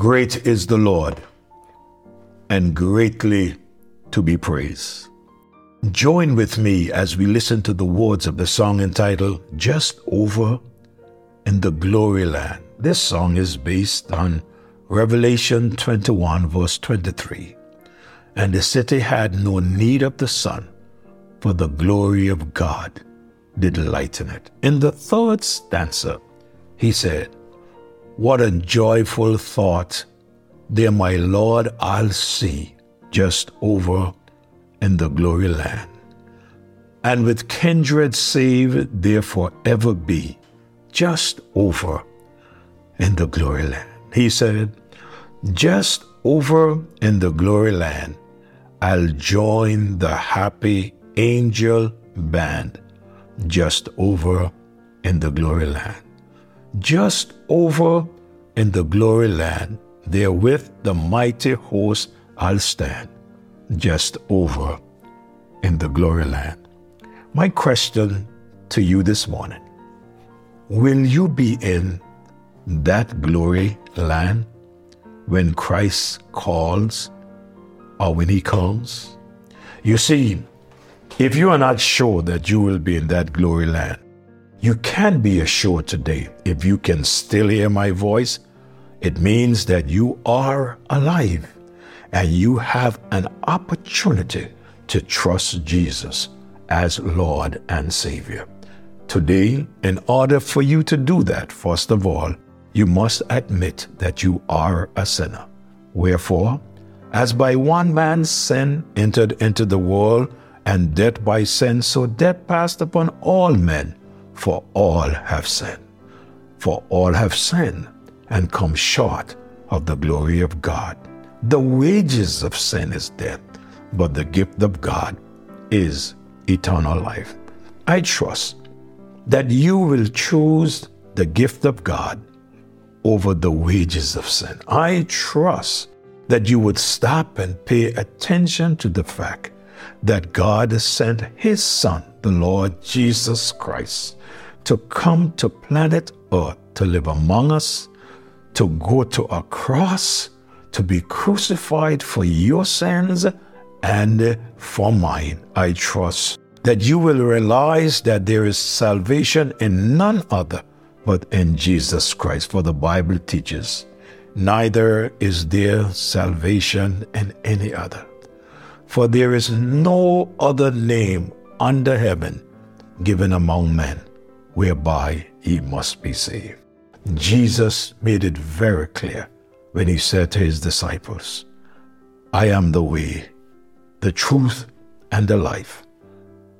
Great is the Lord, and greatly to be praised. Join with me as we listen to the words of the song entitled Just Over in the Glory Land. This song is based on Revelation 21, verse 23. And the city had no need of the sun, for the glory of God did lighten it. In the third stanza, he said, What a joyful thought! There, my Lord, I'll see just over in the glory land. And with kindred saved, there forever be just over in the glory land. He said, Just over in the glory land, I'll join the happy angel band just over in the glory land. Just over in the glory land, there with the mighty host I'll stand. Just over in the glory land. My question to you this morning Will you be in that glory land when Christ calls or when He comes? You see, if you are not sure that you will be in that glory land, you can be assured today if you can still hear my voice. It means that you are alive and you have an opportunity to trust Jesus as Lord and Savior. Today, in order for you to do that, first of all, you must admit that you are a sinner. Wherefore, as by one man's sin entered into the world, and death by sin, so death passed upon all men, for all have sinned. For all have sinned and come short of the glory of God. The wages of sin is death, but the gift of God is eternal life. I trust that you will choose the gift of God over the wages of sin. I trust that you would stop and pay attention to the fact that God has sent His Son, the Lord Jesus Christ, to come to planet Earth to live among us, to go to a cross, to be crucified for your sins and for mine. I trust that you will realize that there is salvation in none other but in Jesus Christ, for the Bible teaches, neither is there salvation in any other. For there is no other name under heaven given among men whereby he must be saved. Jesus made it very clear when he said to his disciples, I am the way, the truth, and the life.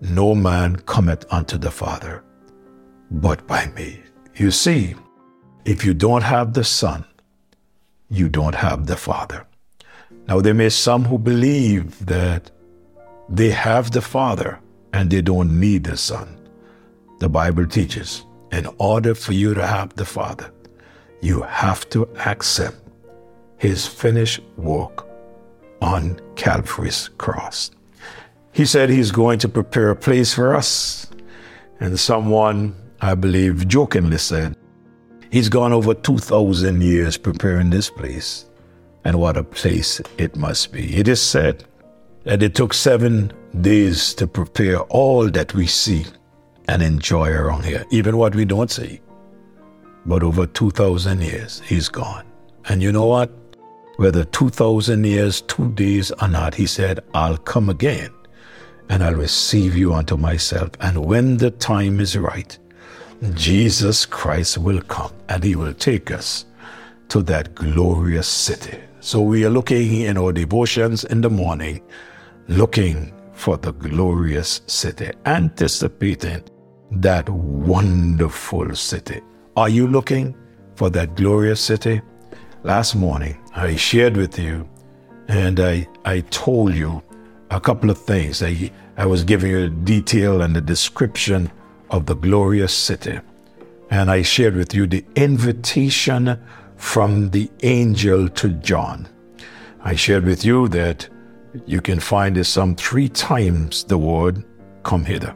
No man cometh unto the Father but by me. You see, if you don't have the Son, you don't have the Father. Now, there may some who believe that they have the Father and they don't need the Son. The Bible teaches in order for you to have the Father, you have to accept His finished work on Calvary's cross. He said He's going to prepare a place for us. And someone, I believe, jokingly said, He's gone over 2,000 years preparing this place and what a place it must be. It is said that it took seven days to prepare all that we see and enjoy around here, even what we don't see. But over 2,000 years, he's gone. And you know what? Whether 2,000 years, two days or not, he said, I'll come again and I'll receive you unto myself. And when the time is right, Jesus Christ will come and he will take us to that glorious city so we are looking in our devotions in the morning, looking for the glorious city, anticipating that wonderful city. Are you looking for that glorious city? Last morning, I shared with you and I, I told you a couple of things. I, I was giving you the detail and the description of the glorious city. And I shared with you the invitation from the angel to John. I shared with you that you can find it some three times the word come hither.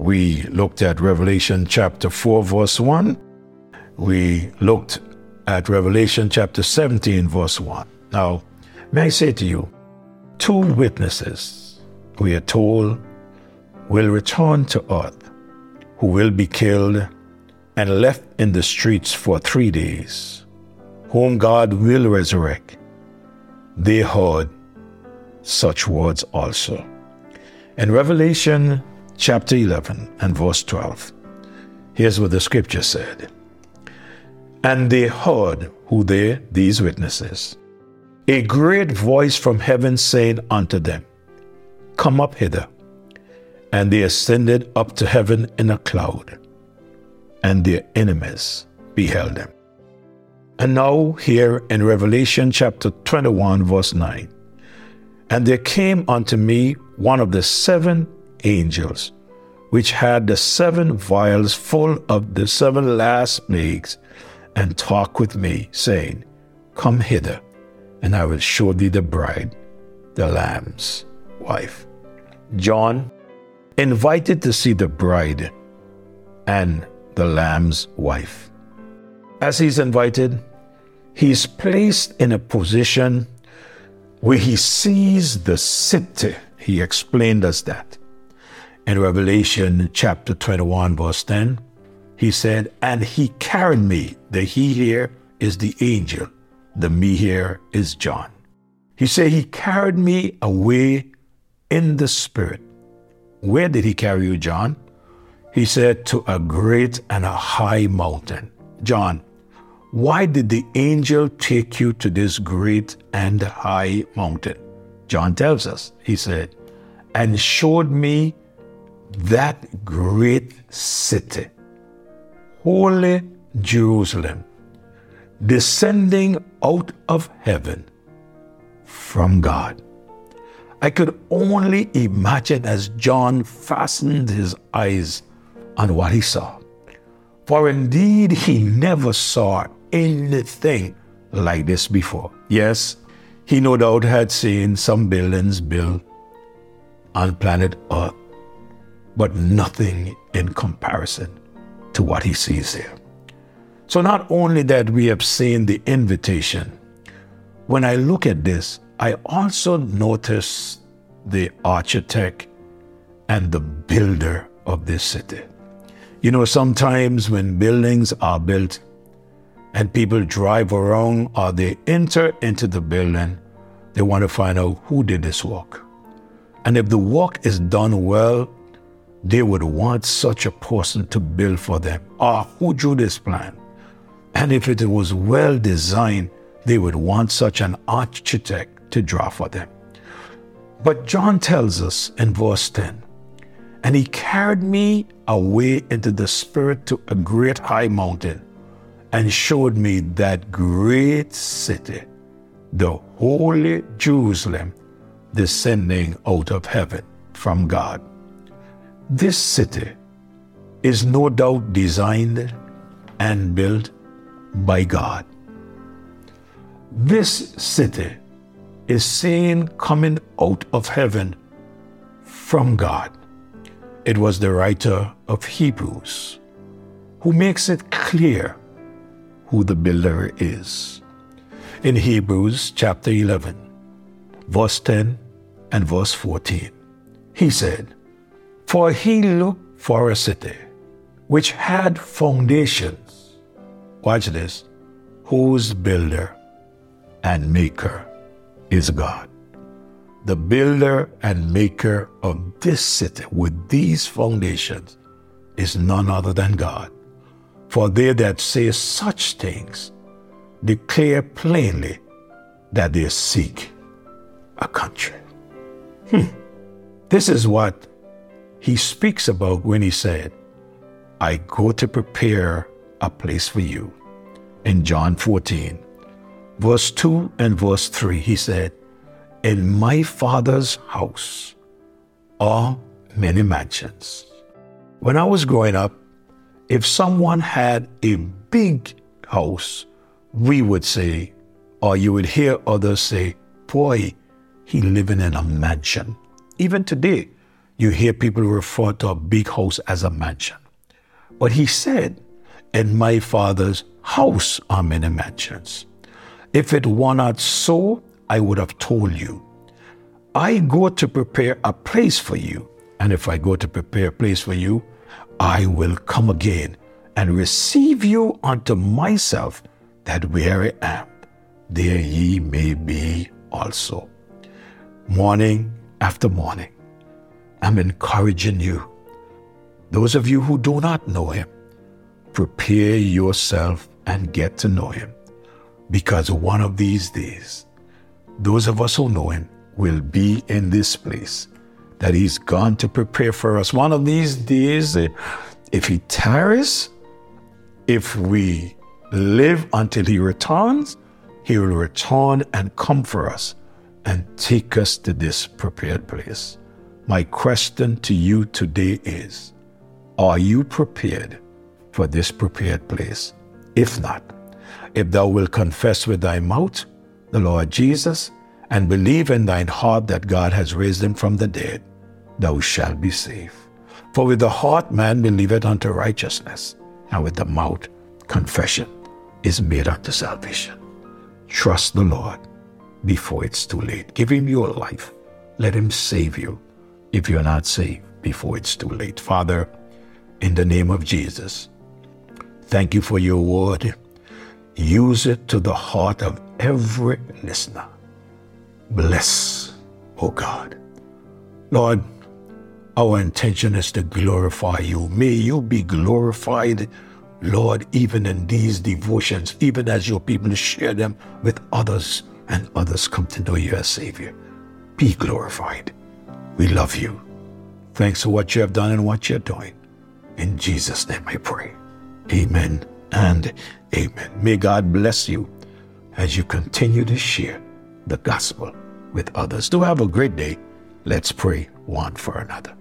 We looked at Revelation chapter 4, verse 1. We looked at Revelation chapter 17, verse 1. Now, may I say to you, two witnesses, we are told, will return to earth, who will be killed and left in the streets for three days, whom God will resurrect. They heard such words also. In Revelation chapter 11 and verse 12, here's what the scripture said. And they heard who they, these witnesses, a great voice from heaven saying unto them, Come up hither. And they ascended up to heaven in a cloud, and their enemies beheld them. And now, here in Revelation chapter 21, verse 9, and there came unto me one of the seven angels, which had the seven vials full of the seven last plagues, and talked with me, saying, Come hither, and I will show thee the bride, the Lamb's wife. John, invited to see the bride and the Lamb's wife. As he's invited, he's placed in a position where he sees the city. He explained us that. In Revelation chapter 21, verse 10, he said, And he carried me. The he here is the angel, the me here is John. He said, He carried me away in the spirit. Where did he carry you, John? He said, To a great and a high mountain. John, why did the angel take you to this great and high mountain? John tells us, he said, and showed me that great city, holy Jerusalem, descending out of heaven from God. I could only imagine as John fastened his eyes on what he saw. For indeed, he never saw anything like this before. Yes, he no doubt had seen some buildings built on planet Earth, but nothing in comparison to what he sees here. So, not only that we have seen the invitation, when I look at this, I also notice the architect and the builder of this city. You know, sometimes when buildings are built, and people drive around or they enter into the building, they want to find out who did this work. And if the work is done well, they would want such a person to build for them. Or who drew this plan? And if it was well designed, they would want such an architect to draw for them. But John tells us in verse 10 And he carried me away into the spirit to a great high mountain and showed me that great city, the holy Jerusalem, descending out of heaven from God. This city is no doubt designed and built by God. This city is seen coming out of heaven from God. It was the writer of Hebrews who makes it clear who the builder is. In Hebrews chapter 11, verse 10 and verse 14, he said, For he looked for a city which had foundations, watch this, whose builder and maker is God. The builder and maker of this city with these foundations is none other than God. For they that say such things declare plainly that they seek a country. Hmm. This is what he speaks about when he said, I go to prepare a place for you. In John 14, verse 2 and verse 3, he said, In my Father's house are many mansions. When I was growing up, if someone had a big house, we would say, or you would hear others say, boy, he living in a mansion. Even today, you hear people refer to a big house as a mansion. But he said, in my father's house are many mansions. If it were not so, I would have told you. I go to prepare a place for you. And if I go to prepare a place for you, I will come again and receive you unto myself, that where I am, there ye may be also. Morning after morning, I'm encouraging you. Those of you who do not know him, prepare yourself and get to know him. Because one of these days, those of us who know him will be in this place that he's gone to prepare for us. One of these days, if he tarries, if we live until he returns, he will return and come for us and take us to this prepared place. My question to you today is Are you prepared for this prepared place? If not, if thou wilt confess with thy mouth the Lord Jesus and believe in thine heart that God has raised him from the dead, thou shalt be saved. For with the heart man believeth unto righteousness, and with the mouth confession is made unto salvation. Trust the Lord before it's too late. Give him your life. Let him save you if you're not saved before it's too late. Father, in the name of Jesus, thank you for your word. Use it to the heart of every listener. Bless, oh God. Lord, our intention is to glorify you. May you be glorified, Lord, even in these devotions, even as your people share them with others and others come to know you as Savior. Be glorified. We love you. Thanks for what you have done and what you're doing. In Jesus' name I pray. Amen and amen. May God bless you as you continue to share the gospel with others. Do have a great day. Let's pray one for another.